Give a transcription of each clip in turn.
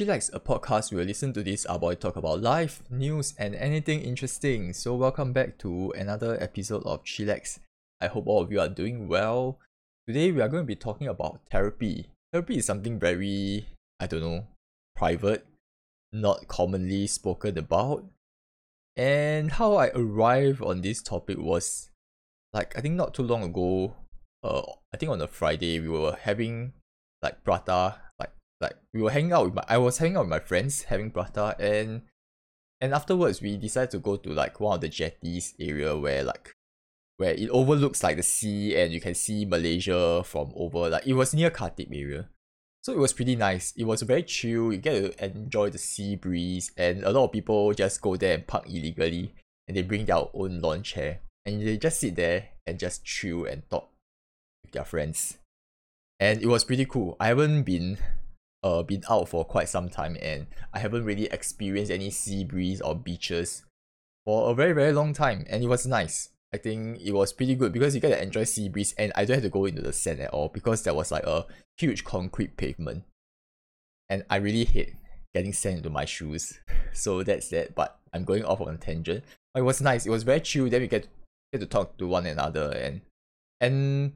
Chillax, a podcast where you listen to this our boy talk about life, news, and anything interesting. So welcome back to another episode of Chillax. I hope all of you are doing well. Today we are going to be talking about therapy. Therapy is something very, I don't know, private, not commonly spoken about. And how I arrived on this topic was like I think not too long ago, uh I think on a Friday we were having like prata like we were hanging out with my I was hanging out with my friends having prata and and afterwards we decided to go to like one of the jetties area where like where it overlooks like the sea and you can see Malaysia from over like it was near Khatib area. So it was pretty nice. It was very chill. You get to enjoy the sea breeze and a lot of people just go there and park illegally and they bring their own lawn chair and they just sit there and just chill and talk with their friends. And it was pretty cool. I haven't been uh been out for quite some time and I haven't really experienced any sea breeze or beaches for a very very long time and it was nice. I think it was pretty good because you get to enjoy sea breeze and I don't have to go into the sand at all because there was like a huge concrete pavement. And I really hate getting sand into my shoes. So that's that. But I'm going off on a tangent. But it was nice. It was very chill. Then we get get to talk to one another and and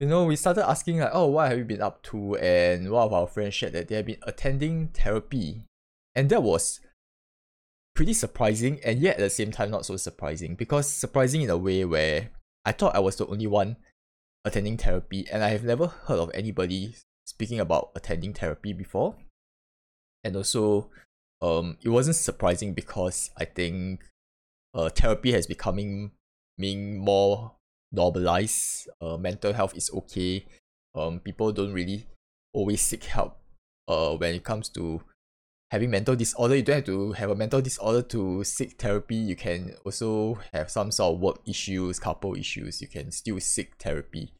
you know we started asking like oh what have you been up to? And one of our friends shared that they have been attending therapy. And that was pretty surprising and yet at the same time not so surprising because surprising in a way where I thought I was the only one attending therapy and I have never heard of anybody speaking about attending therapy before. And also um it wasn't surprising because I think uh therapy has becoming being more normalized. Uh, mental health is okay. Um, people don't really always seek help. Uh, when it comes to having mental disorder, you don't have to have a mental disorder to seek therapy. You can also have some sort of work issues, couple issues. You can still seek therapy.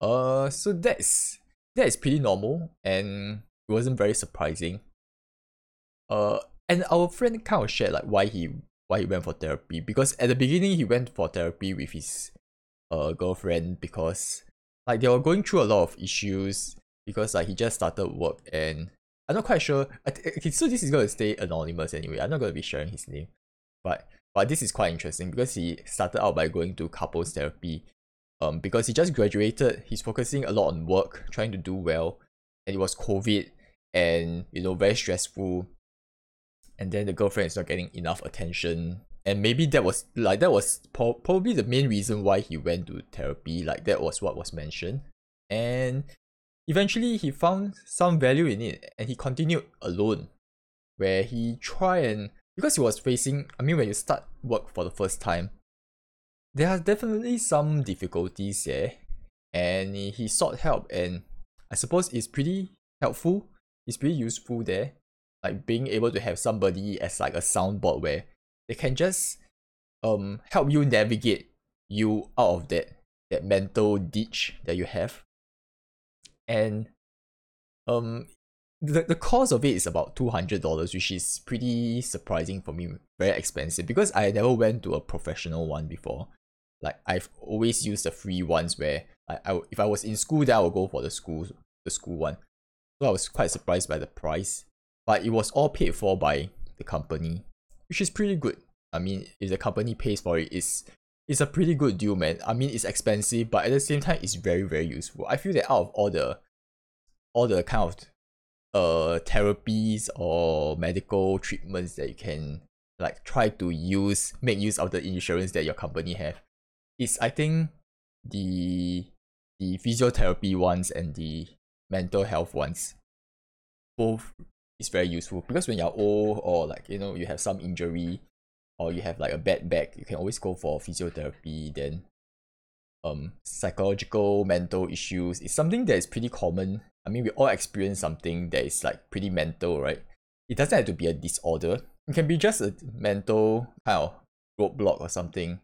Uh, so that's that is pretty normal, and it wasn't very surprising. Uh, and our friend kind of shared like why he why he went for therapy because at the beginning he went for therapy with his uh girlfriend because like they were going through a lot of issues because like he just started work and I'm not quite sure. Okay, so this is gonna stay anonymous anyway. I'm not gonna be sharing his name, but but this is quite interesting because he started out by going to couples therapy. Um, because he just graduated, he's focusing a lot on work, trying to do well, and it was COVID, and you know very stressful and then the girlfriend is not getting enough attention and maybe that was like that was po- probably the main reason why he went to therapy like that was what was mentioned. And eventually he found some value in it and he continued alone where he tried and because he was facing i mean when you start work for the first time there are definitely some difficulties there. And he, sought help and i suppose it's pretty helpful it's pretty useful there like being able to have somebody as like a soundboard where they can just um help you navigate you out of that that mental ditch that you have. And um the, the cost of it is about $200 which is pretty surprising for me very expensive because i never went to a professional one before. Like i've always used the free ones where I, I if i was in school then i would go for the school the school one. So i was quite surprised by the price but it was all paid for by the company, which is pretty good. I mean, if the company pays for it, it's it's a pretty good deal, man. I mean, it's expensive, but at the same time, it's very very useful. I feel that out of all the all the kind of uh therapies or medical treatments that you can like try to use make use of the insurance that your company have is i think the the physiotherapy ones and the mental health ones both is very useful. Because when you're old or like you know you have some injury or you have like a bad back you can always go for physiotherapy then um psychological mental issues is something that is pretty common. I mean we all experience something that is like pretty mental right? It doesn't have to be a disorder. It can be just a mental kind of roadblock or something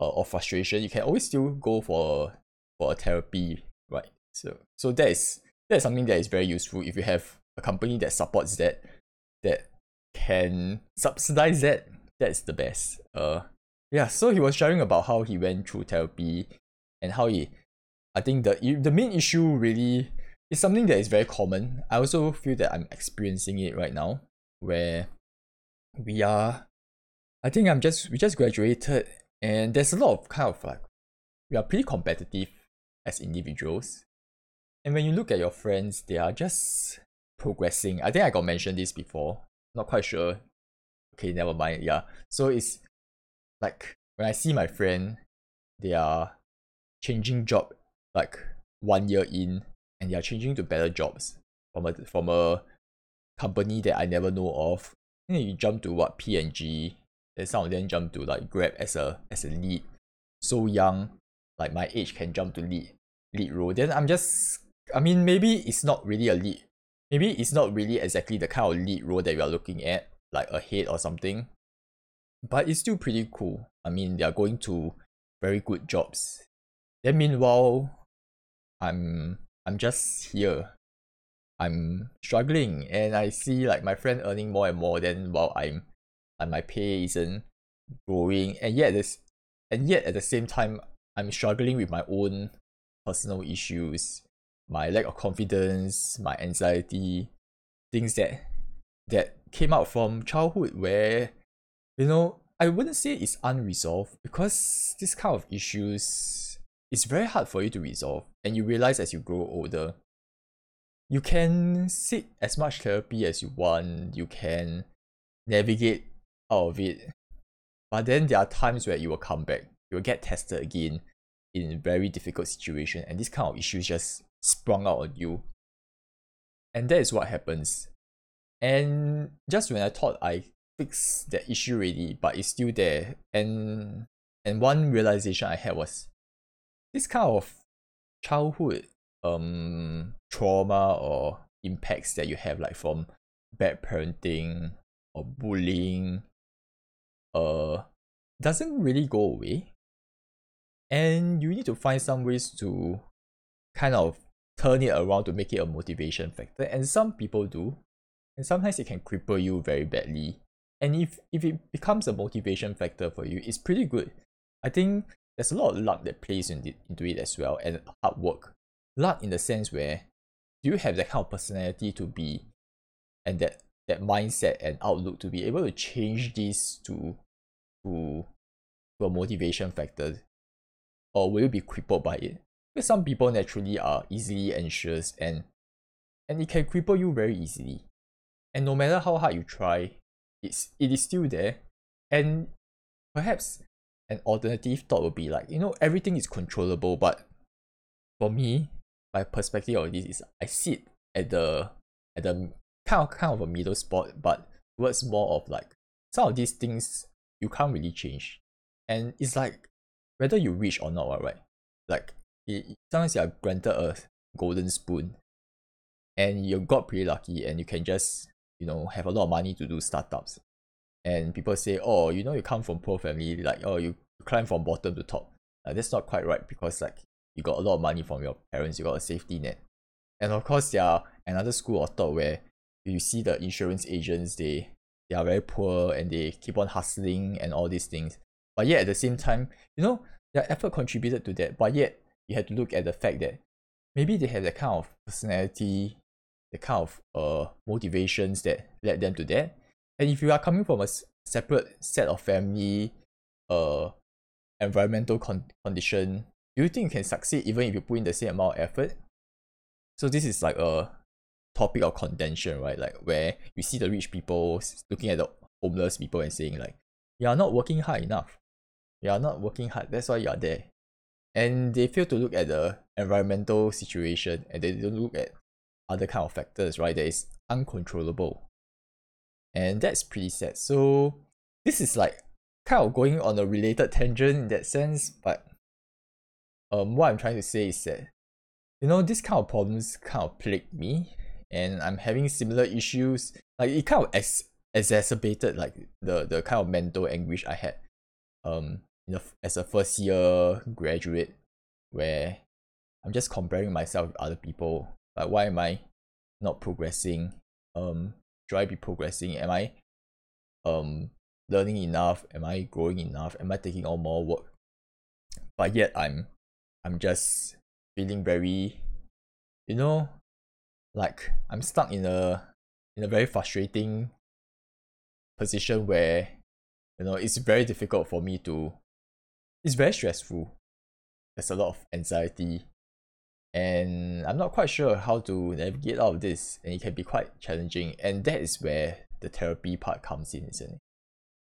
uh, or frustration. You can always still go for for a therapy right? So so that is that is something that is very useful if you have a company that supports that that can subsidize that that's the best uh yeah so he was sharing about how he went through therapy and how he i think the the main issue really is something that is very common. I also feel that I'm experiencing it right now, where we are. I think I'm just we just graduated, and there's a lot of kind of like we are pretty competitive as individuals. And when you look at your friends, they are just progressing. I think I got mentioned this before. Not quite sure. Okay, never mind. Yeah. So it's like when I see my friend, they are changing job like one year in and they are changing to better jobs from a from a company that I never know of. And you jump to what P&G, then some of them jump to like Grab as a as a lead. So young, like my age can jump to lead lead role. Then I'm just I mean maybe it's not really a lead. Maybe it's not really exactly the kind of lead role that we are looking at, like a head or something. But it's still pretty cool. I mean they are going to very good jobs. Then meanwhile, I'm I'm just here. I'm struggling and I see like my friend earning more and more than while I'm and my pay isn't growing and yet this and yet at the same time I'm struggling with my own personal issues, my lack of confidence, my anxiety, things that that came out from childhood where you know I wouldn't say it's unresolved because this kind of issues is very hard for you to resolve and you realize as you grow older you can seek as much therapy as you want you can navigate out of it but then there are times where you will come back you will get tested again in very difficult situation and this kind of issues just sprung out on you. And that is what happens. And just when i thought i fixed that issue already but it's still there. And and one realization i had was this kind of childhood um trauma or impacts that you have like from bad parenting or bullying uh doesn't really go away. And you need to find some ways to kind of turn it around to make it a motivation factor and some people do. And sometimes it can cripple you very badly. And if if it becomes a motivation factor for you it's pretty good. I think there's a lot of luck that plays into, it as well and hard work. Luck in the sense where do you have that kind of personality to be and that that mindset and outlook to be able to change this to to, to a motivation factor? Or will you be crippled by it? Because some people naturally are easily anxious and and it can cripple you very easily. And no matter how hard you try, it's it is still there. And perhaps an alternative thought would be like, you know, everything is controllable, but for me, my perspective of this is I sit at the at the kind of kind of a middle spot, but towards more of like some of these things you can't really change. And it's like whether you reach or not, right? Like it, sometimes you are granted a golden spoon and you got pretty lucky and you can just, you know, have a lot of money to do startups. And people say, oh, you know, you come from poor family, like, oh, you climb from bottom to top. Uh, that's not quite right because like you got a lot of money from your parents, you got a safety net. And of course, there are another school of thought where you see the insurance agents, they they are very poor and they keep on hustling and all these things. But yet at the same time, you know, their effort contributed to that. But yet you have to look at the fact that maybe they have that kind of personality, the kind of uh motivations that led them to that. And if you are coming from a separate set of family, uh, environmental con- condition, do you think you can succeed even if you put in the same amount of effort? So this is like a topic of contention, right? Like where you see the rich people looking at the homeless people and saying like, you are not working hard enough you are not working hard that's why you are there and they fail to look at the environmental situation and they don't look at other kind of factors right that is uncontrollable. And that's pretty sad. So this is like kind of going on a related tangent in that sense but um what i'm trying to say is that you know this kind of problems kind of plague me and i'm having similar issues. Like it kind of ex- exacerbated like the the kind of mental anguish i had. Um as a first year graduate where I'm just comparing myself with other people. Like why am I not progressing? Um should I be progressing? Am I um learning enough? Am I growing enough? Am I taking on more work? But yet I'm I'm just feeling very you know like I'm stuck in a in a very frustrating position where you know it's very difficult for me to it's very stressful. There's a lot of anxiety. And i'm not quite sure how to navigate out of this and it can be quite challenging. And that is where the therapy part comes in isn't it?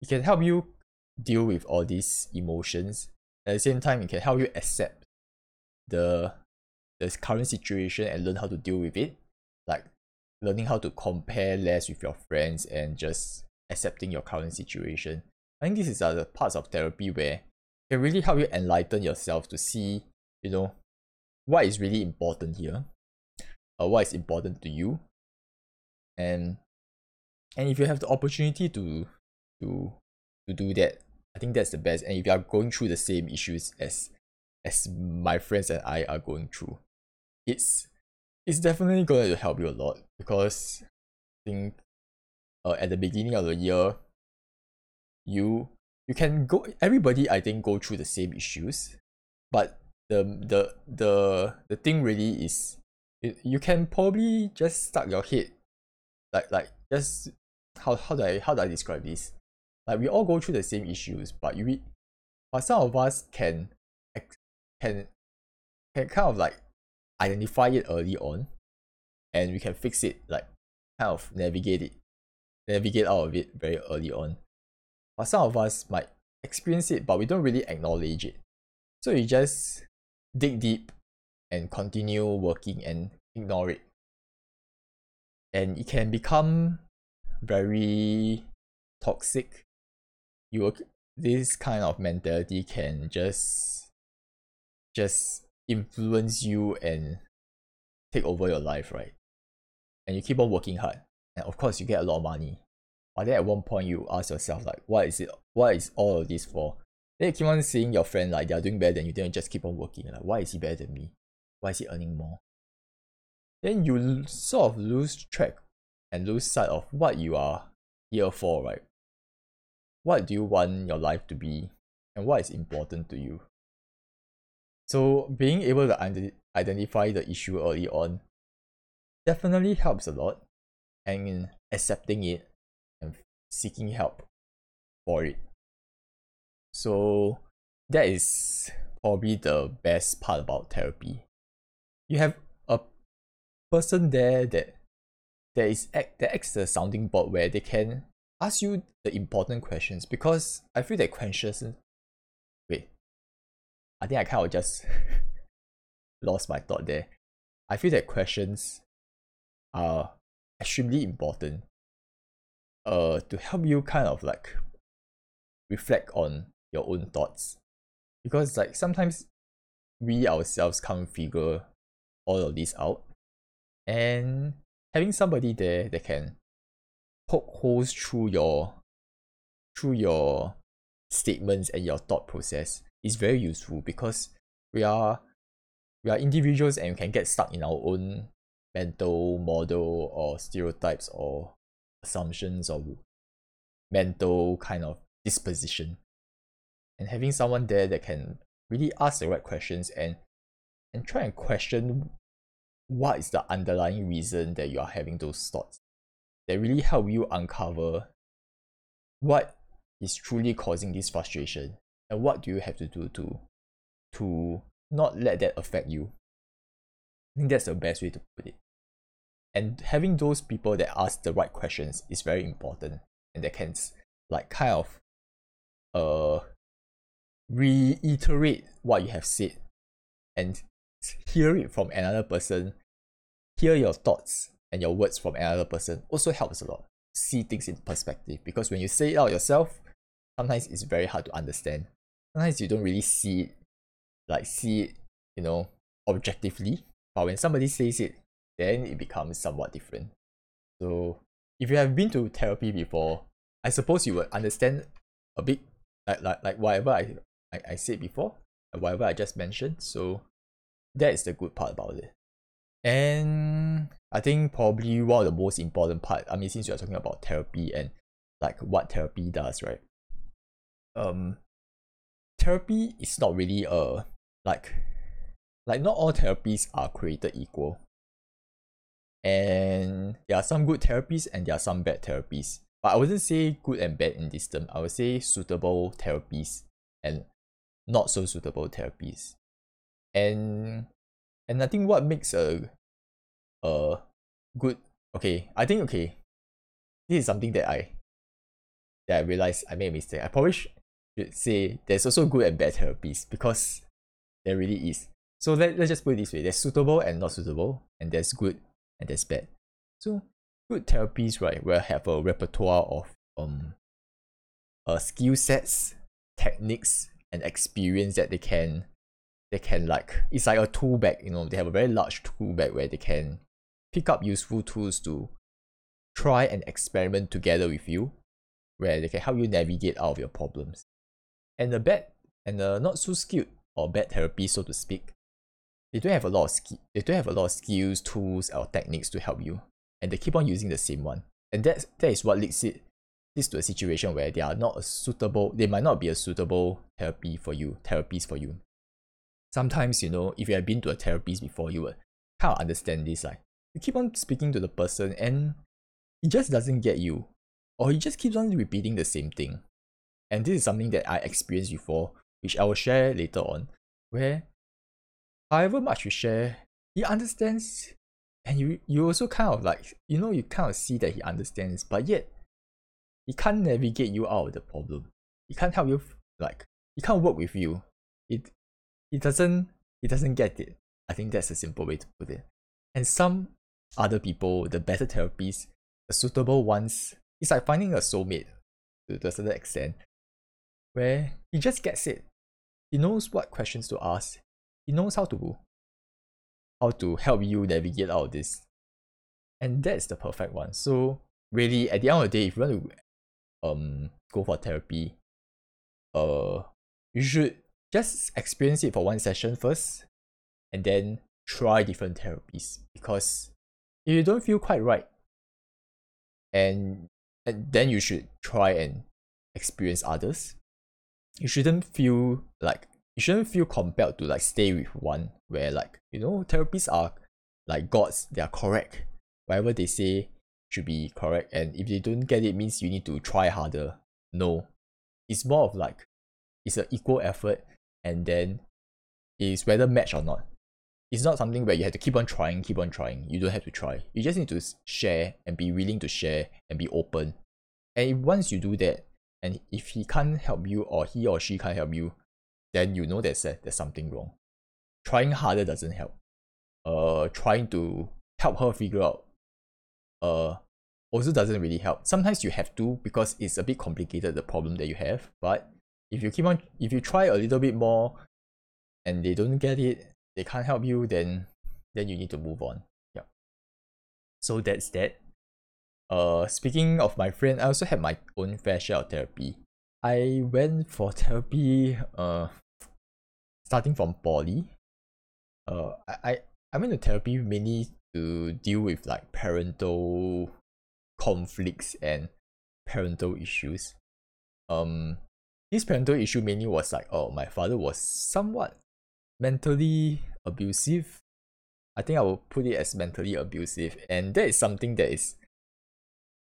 It can help you deal with all these emotions. At the same time it can help you accept the the current situation and learn how to deal with it. Like learning how to compare less with your friends and just accepting your current situation. I think this is uh, the parts of therapy where can really help you enlighten yourself to see, you know, what is really important here, or what is important to you, and and if you have the opportunity to to to do that, I think that's the best. And if you are going through the same issues as as my friends and I are going through, it's it's definitely going to help you a lot because I think uh, at the beginning of the year, you you can go everybody I think go through the same issues, but the the the the thing really is you can probably just stuck your head like like just how how do I how do I describe this? Like we all go through the same issues, but you but some of us can can can kind of like identify it early on and we can fix it like kind of navigate it navigate out of it very early on but some of us might experience it, but we don't really acknowledge it. So you just dig deep and continue working and ignore it. And it can become very toxic. You this kind of mentality can just just influence you and take over your life, right? And you keep on working hard. And of course you get a lot of money. But then at one point you ask yourself like, what is it? What is all of this for? Then you keep on seeing your friend like they're doing better than you, then you just keep on working. Like, why is he better than me? Why is he earning more? Then you sort of lose track and lose sight of what you are here for, right? What do you want your life to be, and what is important to you? So being able to identify the issue early on definitely helps a lot, and accepting it seeking help for it. So that is probably the best part about therapy. You have a person there that there is act that acts a sounding board where they can ask you the important questions because I feel that questions wait. I think I kind of just lost my thought there. I feel that questions are extremely important uh to help you kind of like reflect on your own thoughts. Because like sometimes we ourselves can't figure all of this out. And having somebody there that can poke holes through your through your statements and your thought process is very useful because we are we are individuals and we can get stuck in our own mental model or stereotypes or assumptions or mental kind of disposition. And having someone there that can really ask the right questions and and try and question what is the underlying reason that you are having those thoughts that really help you uncover what is truly causing this frustration and what do you have to do to to not let that affect you. I think that's the best way to put it and having those people that ask the right questions is very important. And that can like kind of uh reiterate what you have said and hear it from another person hear your thoughts and your words from another person also helps a lot. See things in perspective. Because when you say it out yourself sometimes it's very hard to understand. Sometimes you don't really see it like see it you know objectively. But when somebody says it then it becomes somewhat different. So if you have been to therapy before, I suppose you would understand a bit like like, like whatever I, I, I said before, whatever I just mentioned. So that is the good part about it. And I think probably one of the most important part, I mean, since you're talking about therapy and like what therapy does, right? Um, therapy is not really a like like not all therapies are created equal And there are some good therapies and there are some bad therapies. But I wouldn't say good and bad in this term. I would say suitable therapies and not so suitable therapies. And and I think what makes a a good okay, I think okay. This is something that I that I realized I made a mistake. I probably should say there's also good and bad therapies because there really is. So let, let's just put it this way there's suitable and not suitable, and there's good and there's bad. So good therapies, right, will have a repertoire of um uh, skill sets, techniques, and experience that they can they can like it's like a tool bag, you know, they have a very large tool bag where they can pick up useful tools to try and experiment together with you, where they can help you navigate out of your problems. And the bad and the not so skilled or bad therapy, so to speak, they don't have a lot of skill they don't have a lot of skills, tools, or techniques to help you. And they keep on using the same one. And that's that is what leads it leads to a situation where they are not a suitable they might not be a suitable therapy for you, therapies for you. Sometimes, you know, if you have been to a therapist before, you would kind of understand this. Like you keep on speaking to the person and he just doesn't get you. Or he just keeps on repeating the same thing. And this is something that I experienced before, which I will share later on, where however much you share, he understands and you you also kind of like you know you kind of see that he understands, but yet he can't navigate you out of the problem. He can't help you like he can't work with you. It he doesn't he doesn't get it. I think that's a simple way to put it. And some other people, the better therapists, the suitable ones, it's like finding a soulmate to, to a certain extent where he just gets it. He knows what questions to ask. He knows how to how to help you navigate out of this. And that's the perfect one. So really at the end of the day, if you want to um go for therapy, uh you should just experience it for one session first and then try different therapies because if you don't feel quite right and, and then you should try and experience others you shouldn't feel like you shouldn't feel compelled to like stay with one where like you know therapists are like gods they are correct. Whatever they say should be correct and if they don't get it means you need to try harder. No. It's more of like it's an equal effort and then it's whether match or not. It's not something where you have to keep on trying keep on trying. You don't have to try. You just need to share and be willing to share and be open. And once you do that and if he can't help you or he or she can't help you then you know a, there's something wrong. Trying harder doesn't help. Uh trying to help her figure out uh also doesn't really help. Sometimes you have to because it's a bit complicated the problem that you have but if you keep on if you try a little bit more and they don't get it they can't help you then then you need to move on. Yeah. So that's that. Uh speaking of my friend i also had my own fair share of therapy i went for therapy uh starting from poly. Uh i i, I went to therapy mainly to deal with like parental conflicts and parental issues. Um this parental issue mainly was like oh my father was somewhat mentally abusive. I think i will put it as mentally abusive. And that is something that is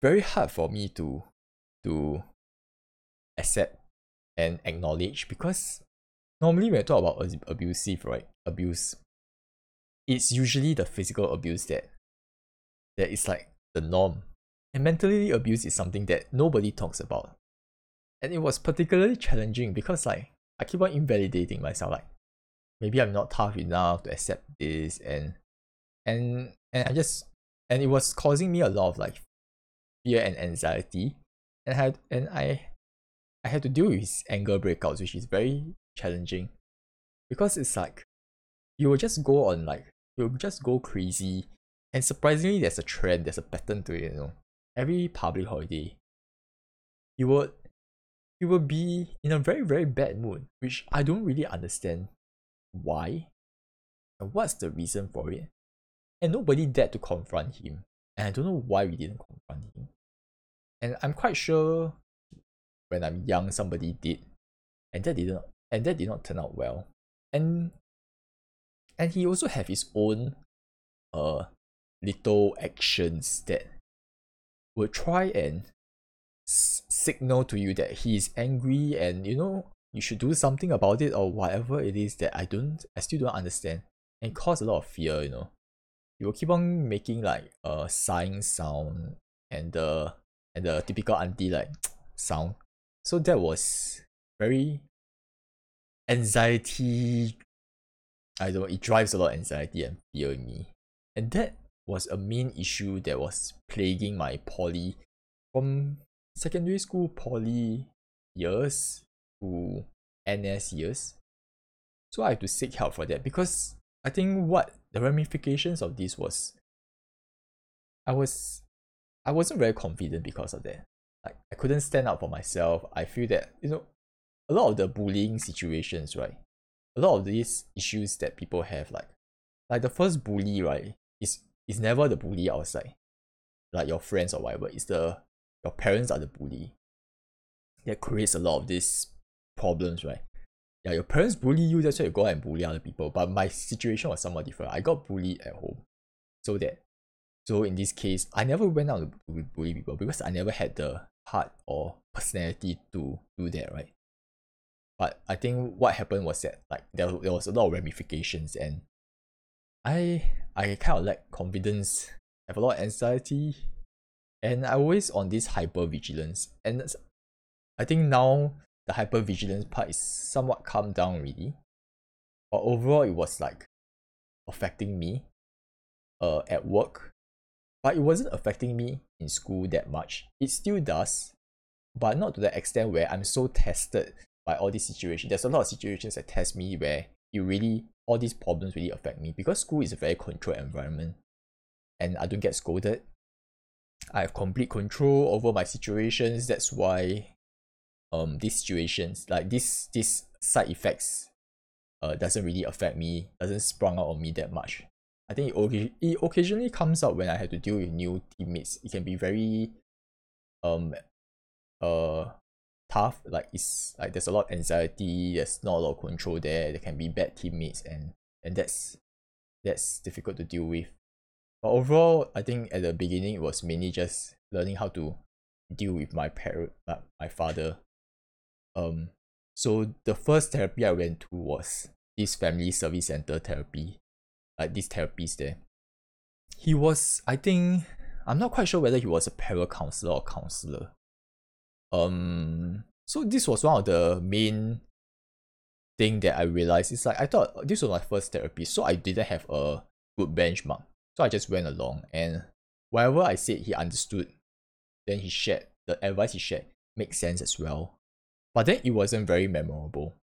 very hard for me to to accept and acknowledge because normally when I talk about abusive right abuse it's usually the physical abuse that that is like the norm. And mentally abuse is something that nobody talks about. And it was particularly challenging because like I keep on invalidating myself like maybe I'm not tough enough to accept this and and and I just and it was causing me a lot of like fear and anxiety. And I had and I I had to deal with his anger breakouts which is very challenging. Because it's like you will just go on like you'll just go crazy. And surprisingly there's a trend there's a pattern to it you know. Every public holiday you would you will be in a very very bad mood which i don't really understand why and what's the reason for it. And nobody dared to confront him. And i don't know why we didn't confront him. And i'm quite sure when i'm young somebody did and that didn't and that did not turn out well and and he also have his own uh little actions that will try and s- signal to you that he is angry and you know you should do something about it or whatever it is that I don't I still don't understand and cause a lot of fear, you know. You will keep on making like a sighing sound and the and the typical auntie like sound. So that was very anxiety I don't know, it drives a lot of anxiety and fear in me. And that was a main issue that was plaguing my poly from secondary school poly years to NS years. So I had to seek help for that because I think what the ramifications of this was I was I wasn't very confident because of that. Like I couldn't stand up for myself. I feel that you know a lot of the bullying situations, right? A lot of these issues that people have, like like the first bully, right, is is never the bully outside. Like your friends or whatever. It's the your parents are the bully. That creates a lot of these problems, right? Yeah, your parents bully you, that's why you go out and bully other people. But my situation was somewhat different. I got bullied at home. So that so in this case, I never went out to bully people because I never had the heart or personality to do that, right? But I think what happened was that like there, there was a lot of ramifications and I I kind of lack confidence, have a lot of anxiety, and I always on this hyper vigilance. And I think now the hyper vigilance part is somewhat calmed down really. But overall, it was like affecting me uh, at work but it wasn't affecting me in school that much. It still does, but not to the extent where I'm so tested by all these situations. There's a lot of situations that test me where you really all these problems really affect me because school is a very controlled environment and I don't get scolded. I have complete control over my situations. That's why um these situations like this this side effects uh doesn't really affect me, doesn't sprung out on me that much. I think it, it occasionally comes up when I have to deal with new teammates. It can be very um uh tough. Like it's like there's a lot of anxiety, there's not a lot of control there, there can be bad teammates and and that's that's difficult to deal with. But overall, I think at the beginning it was mainly just learning how to deal with my parent my father. Um so the first therapy I went to was this family service center therapy like this therapist there. He was, I think, I'm not quite sure whether he was a para counselor or counselor. Um, so this was one of the main thing that I realized. It's like I thought this was my first therapy, so I didn't have a good benchmark. So I just went along, and whatever I said, he understood. Then he shared the advice he shared makes sense as well. But then it wasn't very memorable.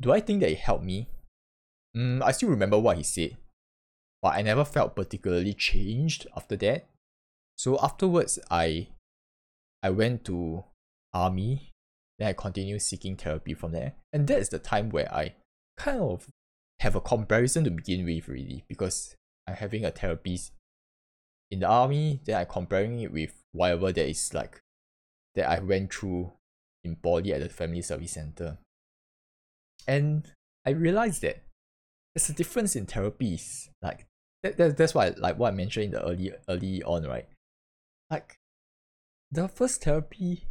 Do I think that it helped me? Mm, I still remember what he said, but I never felt particularly changed after that. So afterwards, I I went to army, then I continued seeking therapy from there, and that's the time where I kind of have a comparison to begin with, really, because I'm having a therapist in the army, then I'm comparing it with whatever that is like that I went through in poly at the family service center. And I realized that there's a difference in therapies. Like that, that that's why like what I mentioned in the early early on, right? Like the first therapy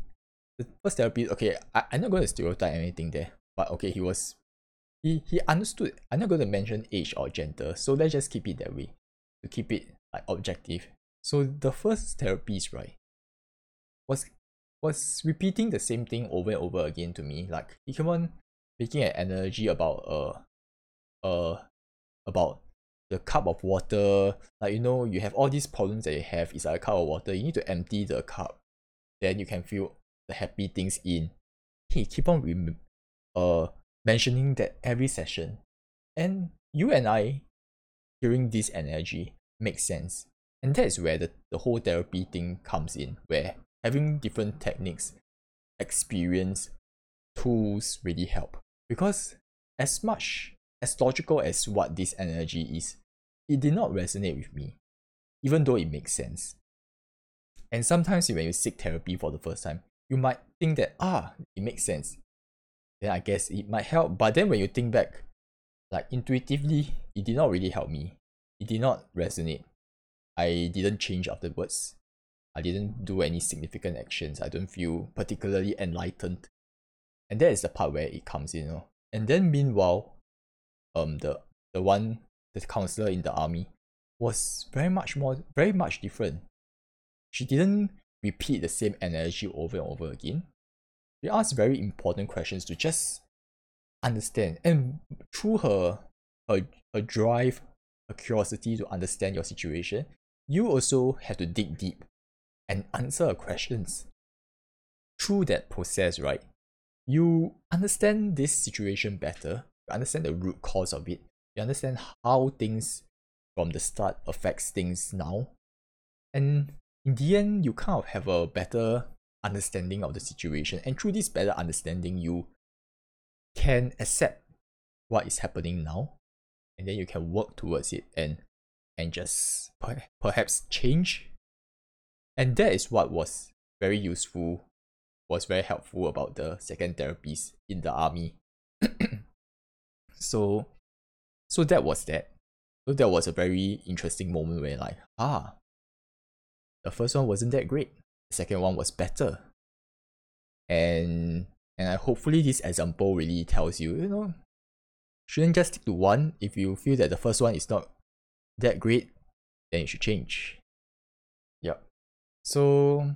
the first therapy okay, I, I'm not gonna stereotype anything there. But okay, he was he he understood. I'm not gonna mention age or gender, so let's just keep it that way. To keep it like objective. So the first therapist, right, was was repeating the same thing over and over again to me. Like he kept on making an analogy about uh uh about the cup of water. Like you know you have all these problems that you have it's like a cup of water. You need to empty the cup. Then you can feel the happy things in. He keep on rem- uh mentioning that every session. And you and i hearing this energy makes sense. And that is where the, the whole therapy thing comes in where having different techniques experience tools really help. Because as much as logical as what this energy is, it did not resonate with me, even though it makes sense. And sometimes when you seek therapy for the first time, you might think that, ah, it makes sense. Then I guess it might help. But then when you think back, like intuitively, it did not really help me. It did not resonate. I didn't change afterwards. I didn't do any significant actions. I don't feel particularly enlightened. And that is the part where it comes in, you know. And then meanwhile, um the the one the counselor in the army was very much more very much different. She didn't repeat the same energy over and over again. She asked very important questions to just understand. And through her her, her drive, her curiosity to understand your situation, you also have to dig deep and answer her questions. Through that process, right, you understand this situation better, understand the root cause of it, you understand how things from the start affects things now. And in the end, you kind of have a better understanding of the situation. And through this better understanding, you can accept what is happening now. And then you can work towards it and and just per- perhaps change. And that is what was very useful, was very helpful about the second therapies in the army. so so that was that. So that was a very interesting moment where like, ah, the first one wasn't that great. The second one was better. And and I hopefully this example really tells you, you know, shouldn't just stick to one. If you feel that the first one is not that great, then you should change. Yep. So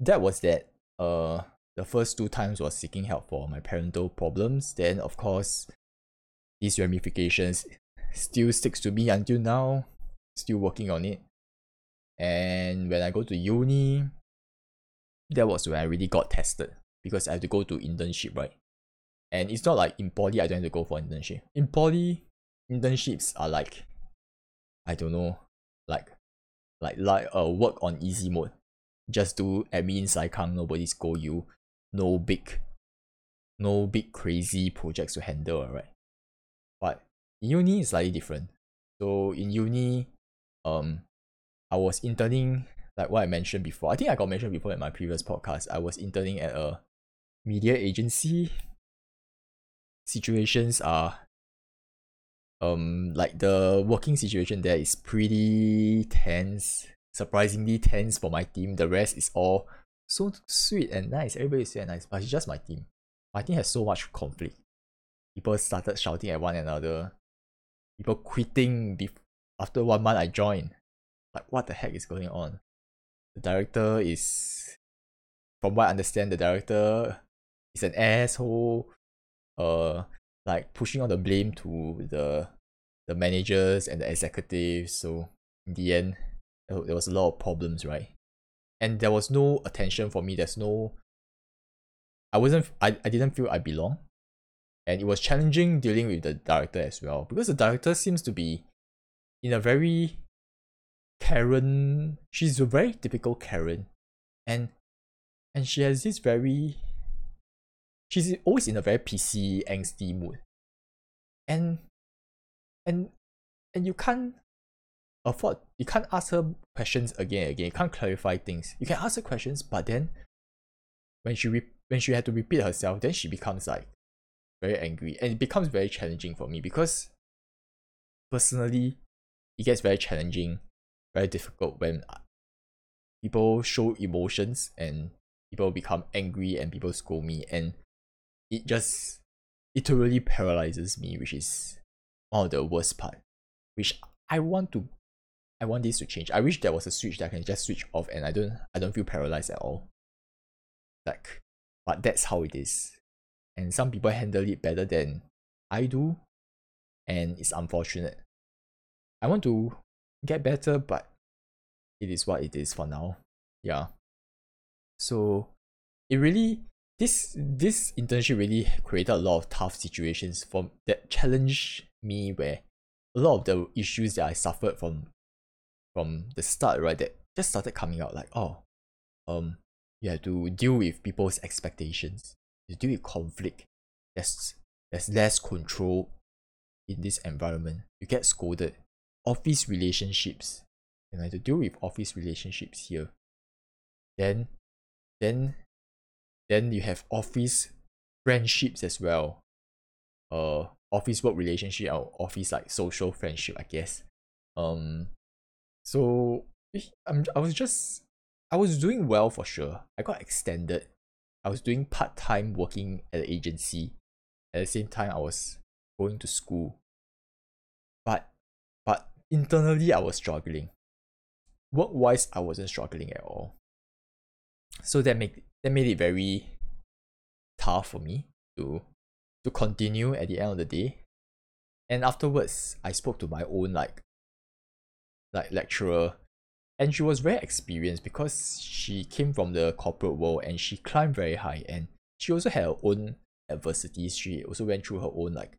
that was that. Uh the first two times was seeking help for my parental problems. Then of course these ramifications still sticks to me until now. Still working on it. And when I go to uni, that was when I really got tested because I have to go to internship, right? And it's not like in poly I don't have to go for internship. In poly, internships are like I don't know, like like like uh work on easy mode. Just do admin saikang, nobody scold you. No big no big crazy projects to handle, right? But in uni is slightly different. So in uni, um, I was interning like what I mentioned before. I think I got mentioned before in my previous podcast. I was interning at a media agency. Situations are um like the working situation there is pretty tense. Surprisingly tense for my team. The rest is all so sweet and nice. Everybody is very nice, but it's just my team. My team has so much conflict people started shouting at one another. People quitting bef- after one month I joined. Like what the heck is going on? The director is from what I understand, the director is an asshole. Uh like pushing all the blame to the the managers and the executives. So in the end, there was a lot of problems, right? And there was no attention for me. There's no I wasn't I, I didn't feel I belong and it was challenging dealing with the director as well because the director seems to be in a very Karen she's a very typical Karen and and she has this very she's always in a very PC angsty mood. And and and you can't afford you can't ask her questions again and again you can't clarify things. You can ask her questions but then when she re- when she had to repeat herself then she becomes like very angry and it becomes very challenging for me because personally it gets very challenging very difficult when people show emotions and people become angry and people scold me and it just literally paralyzes me which is one of the worst part which i want to i want this to change. I wish there was a switch that i can just switch off and i don't i don't feel paralyzed at all. Like but that's how it is and some people handle it better than I do, and it's unfortunate. I want to get better, but it is what it is for now. Yeah. So it really this this internship really created a lot of tough situations for that challenged me where a lot of the issues that I suffered from from the start, right, that just started coming out like, oh, um, you have to deal with people's expectations you deal with conflict. There's there's less control in this environment. You get scolded. Office relationships. And I to deal with office relationships here. Then then then you have office friendships as well. Uh office work relationship or office like social friendship I guess. Um So I'm, I was just I was doing well for sure. I got extended. I was doing part time working at the agency. At the same time, I was going to school. But but internally, I was struggling. Work wise, I wasn't struggling at all. So that made that made it very tough for me to to continue at the end of the day. And afterwards, I spoke to my own like like lecturer and she was very experienced because she came from the corporate world and she climbed very high and she also had her own adversities she also went through her own like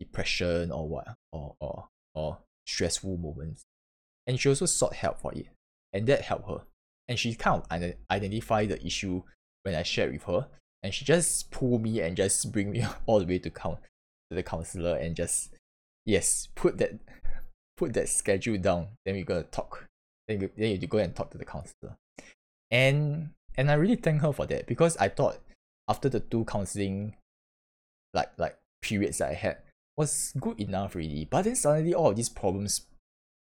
depression or what or or, or stressful moments. And she also sought help for it and that helped her. And she kind of identified the issue when i shared with her and she just pulled me and just bring me all the way to count to the counselor and just yes put that put that schedule down. Then we're gonna talk then you, then you go and talk to the counselor. And and i really thank her for that because i thought after the two counseling like like periods that i had was good enough really. But then suddenly all of these problems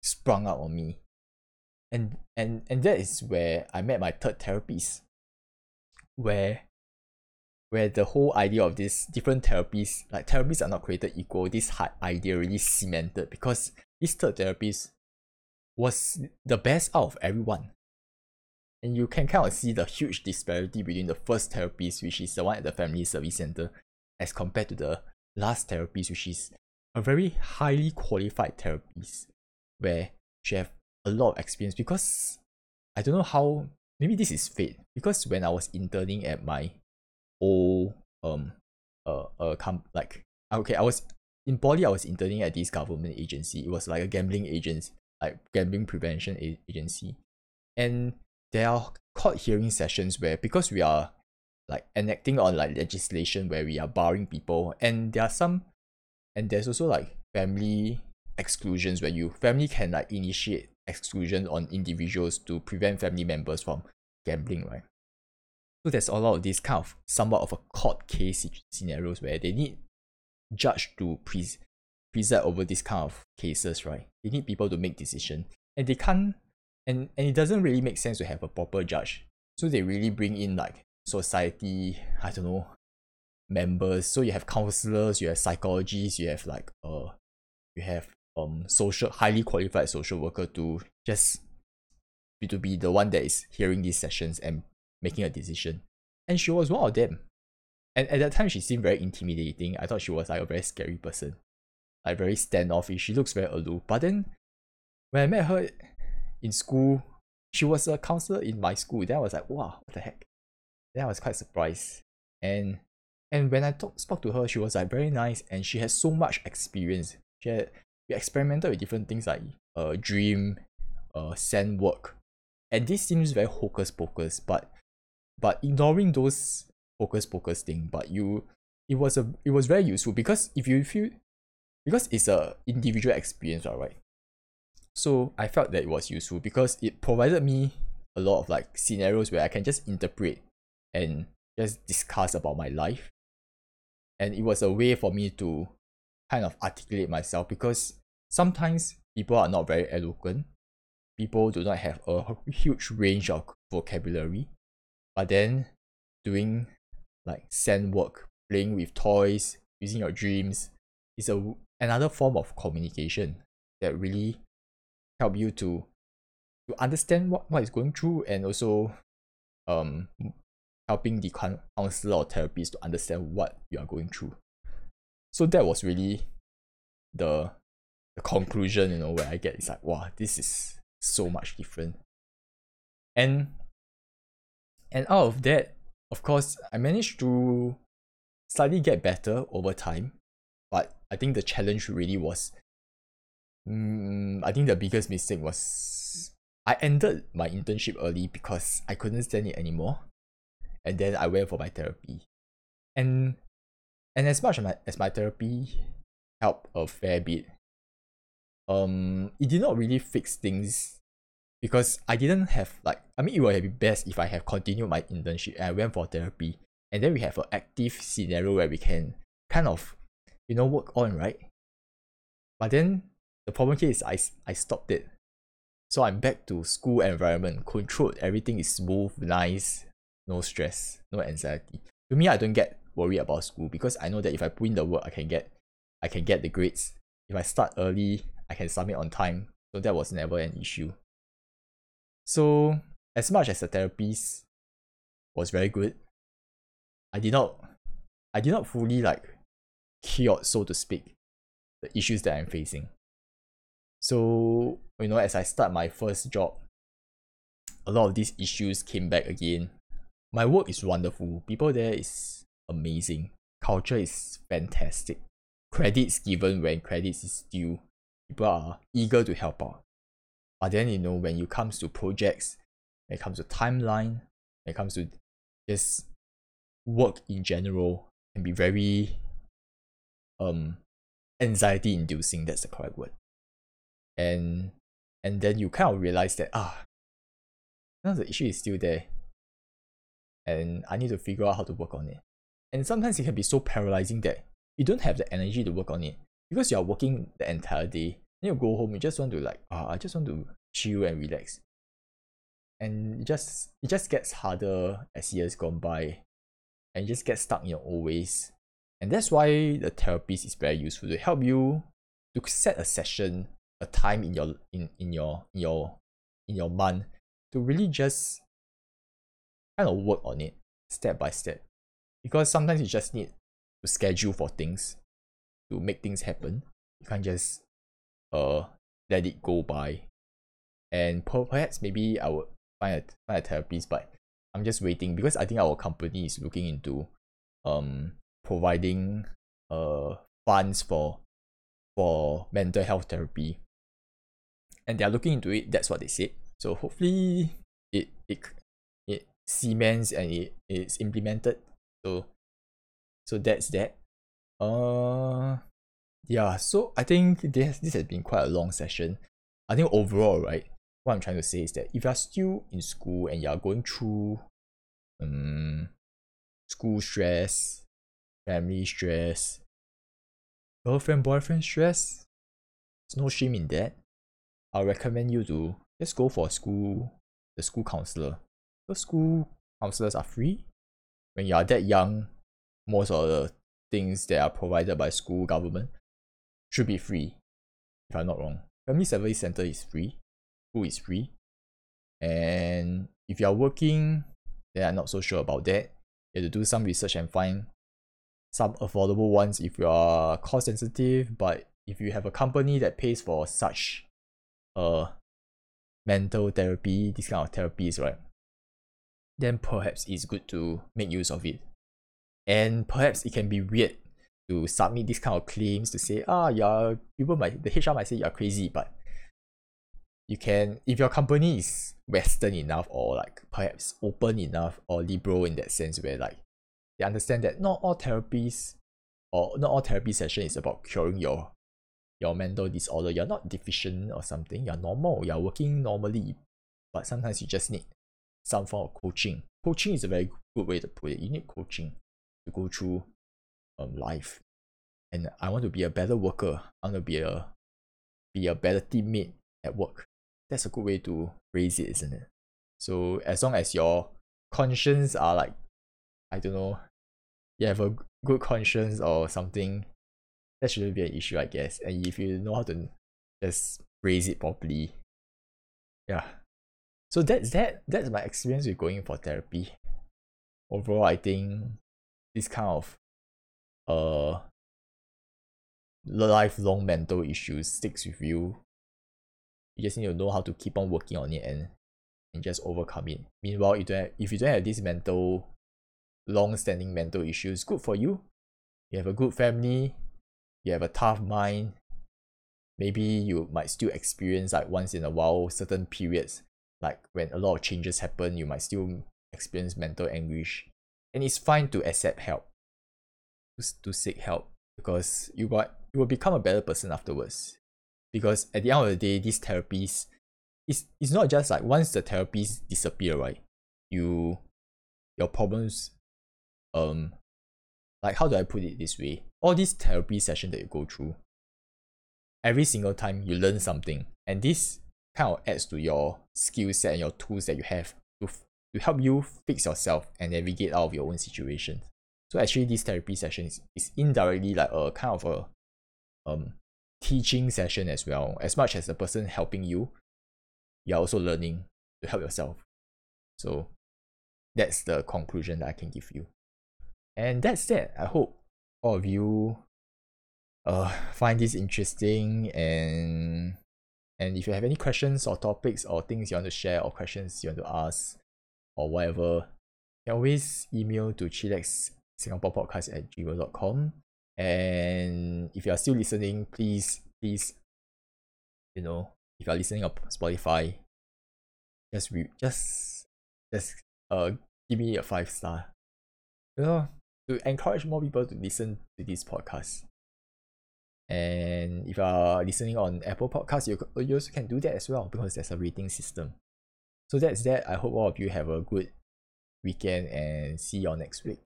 sprung out on me. And and and that is where i met my third therapist where where the whole idea of these different therapies like therapies are not created equal this idea really cemented because this third therapist was the best out of everyone. And you can kind of see the huge disparity between the first therapist, which is the one at the family service center, as compared to the last therapist, which is a very highly qualified therapist, where she have a lot of experience. Because I don't know how, maybe this is fate. Because when I was interning at my old um uh, uh com- like okay, I was in poly. I was interning at this government agency. It was like a gambling agency like gambling prevention agency. And there are court hearing sessions where because we are like enacting on like legislation where we are barring people and there are some and there's also like family exclusions where you family can like initiate exclusion on individuals to prevent family members from gambling right? So there's a lot of this kind of somewhat of a court case scenarios where they need judge to pre- preside over this kind of cases, right? They need people to make decision, and they can't, and and it doesn't really make sense to have a proper judge. So they really bring in like society, I don't know, members. So you have counselors, you have psychologists, you have like uh, you have um social highly qualified social worker to just be to be the one that is hearing these sessions and making a decision. And she was one of them. And at that time, she seemed very intimidating. I thought she was like a very scary person like very standoffish. She looks very aloof. But then when I met her in school, she was a counselor in my school. Then I was like, wow, what the heck? Then I was quite surprised. And and when I talk, spoke to her, she was like very nice and she has so much experience. She had we experimented with different things like uh dream, uh sand work. And this seems very hocus pocus, but but ignoring those hocus pocus thing, but you it was a it was very useful because if you feel because it's a individual experience, right? So I felt that it was useful because it provided me a lot of like scenarios where I can just interpret and just discuss about my life. And it was a way for me to kind of articulate myself because sometimes people are not very eloquent. People do not have a huge range of vocabulary. But then doing like sand work, playing with toys, using your dreams is a another form of communication that really help you to to understand what, what is going through and also um helping the counselor or therapist to understand what you are going through. So that was really the the conclusion, you know, where I get it's like, wow, this is so much different. And and out of that, of course, I managed to slightly get better over time. I think the challenge really was mm, I think the biggest mistake was I ended my internship early because I couldn't stand it anymore. And then I went for my therapy. And and as much as my, as my therapy helped a fair bit, um it did not really fix things because I didn't have like I mean it would have been best if I have continued my internship and I went for therapy and then we have an active scenario where we can kind of you know work on right but then the problem here is I, I stopped it So I'm back to school environment, controlled, everything is smooth, nice, no stress, no anxiety. To me, I don't get worried about school because I know that if I put in the work, I can get I can get the grades. If I start early, I can submit on time. So that was never an issue. So as much as the therapies was very good, I did not I did not fully like cure, so to speak, the issues that I'm facing. So, you know, as I start my first job, a lot of these issues came back again. My work is wonderful. People there is amazing. Culture is fantastic. Credits given when credits is due. People are eager to help out. But then, you know, when it comes to projects, when it comes to timeline, when it comes to just work in general, can be very um anxiety inducing that's the correct word. And and then you kind of realize that ah now the issue is still there. And i need to figure out how to work on it. And sometimes it can be so paralyzing that you don't have the energy to work on it. Because you are working the entire day then you go home you just want to like ah i just want to chill and relax. And it just it just gets harder as years gone by. And you just get stuck in your old ways and that's why the therapist is very useful to help you to set a session, a time in your in, in your in your in your month to really just kind of work on it step by step. Because sometimes you just need to schedule for things to make things happen. You can't just uh let it go by. And perhaps maybe I would find a find a therapist, but I'm just waiting because I think our company is looking into um providing uh funds for for mental health therapy. And they are looking into it that's what they said. So hopefully it it it cements and it is implemented. So so that's that. Uh yeah so i think this this has been quite a long session. I think overall right what i'm trying to say is that if you're still in school and you're going through um school stress family stress, girlfriend boyfriend stress. There's no shame in that. I'll recommend you to just go for school, the school counselor. The school counselors are free. When you are that young, most of the things that are provided by school government should be free. If I'm not wrong. Family Service Center is free. School is free. And if you are working, then I'm not so sure about that. You have to do some research and find some affordable ones if you are cost sensitive, but if you have a company that pays for such uh mental therapy, this kind of therapies, right? Then perhaps it's good to make use of it. And perhaps it can be weird to submit this kind of claims to say, ah, yeah, people might the HR might say you're crazy, but you can if your company is western enough or like perhaps open enough or liberal in that sense where like they understand that not all therapies or not all therapy session is about curing your your mental disorder. You're not deficient or something. You're normal. You're working normally, but sometimes you just need some form of coaching. Coaching is a very good way to put it. You need coaching to go through um, life. And I want to be a better worker. I want to be a be a better teammate at work. That's a good way to phrase it, isn't it? So as long as your conscience are like, I don't know, you have a good conscience or something, that shouldn't be an issue, I guess. And if you know how to just raise it properly, yeah. So that's that. That's my experience with going for therapy. Overall, I think this kind of uh lifelong mental issues sticks with you. You just need to know how to keep on working on it and and just overcome it. Meanwhile, you don't have, if you don't have this mental long-standing mental issues. Good for you. You have a good family. You have a tough mind. Maybe you might still experience like once in a while certain periods like when a lot of changes happen you might still experience mental anguish. And it's fine to accept help to, to seek help because you got you will become a better person afterwards. Because at the end of the day these therapies it's, it's not just like once the therapies disappear right? You your problems um like how do I put it this way? All these therapy session that you go through, every single time you learn something, and this kind of adds to your skill set and your tools that you have to, to help you fix yourself and navigate out of your own situation. So actually this therapy session is, is indirectly like a kind of a um teaching session as well. As much as the person helping you, you're also learning to help yourself. So that's the conclusion that I can give you. And that's that. I hope all of you uh find this interesting and and if you have any questions or topics or things you want to share or questions you want to ask or whatever, you can always email to chillax singapore podcast at gmail.com and if you are still listening please please you know if you are listening on spotify just re- just just uh give me a five star you know to encourage more people to listen to this podcast. And if you are listening on apple podcast you, you also can do that as well because there's a rating system. So that's that. I hope all of you have a good weekend and see you all next week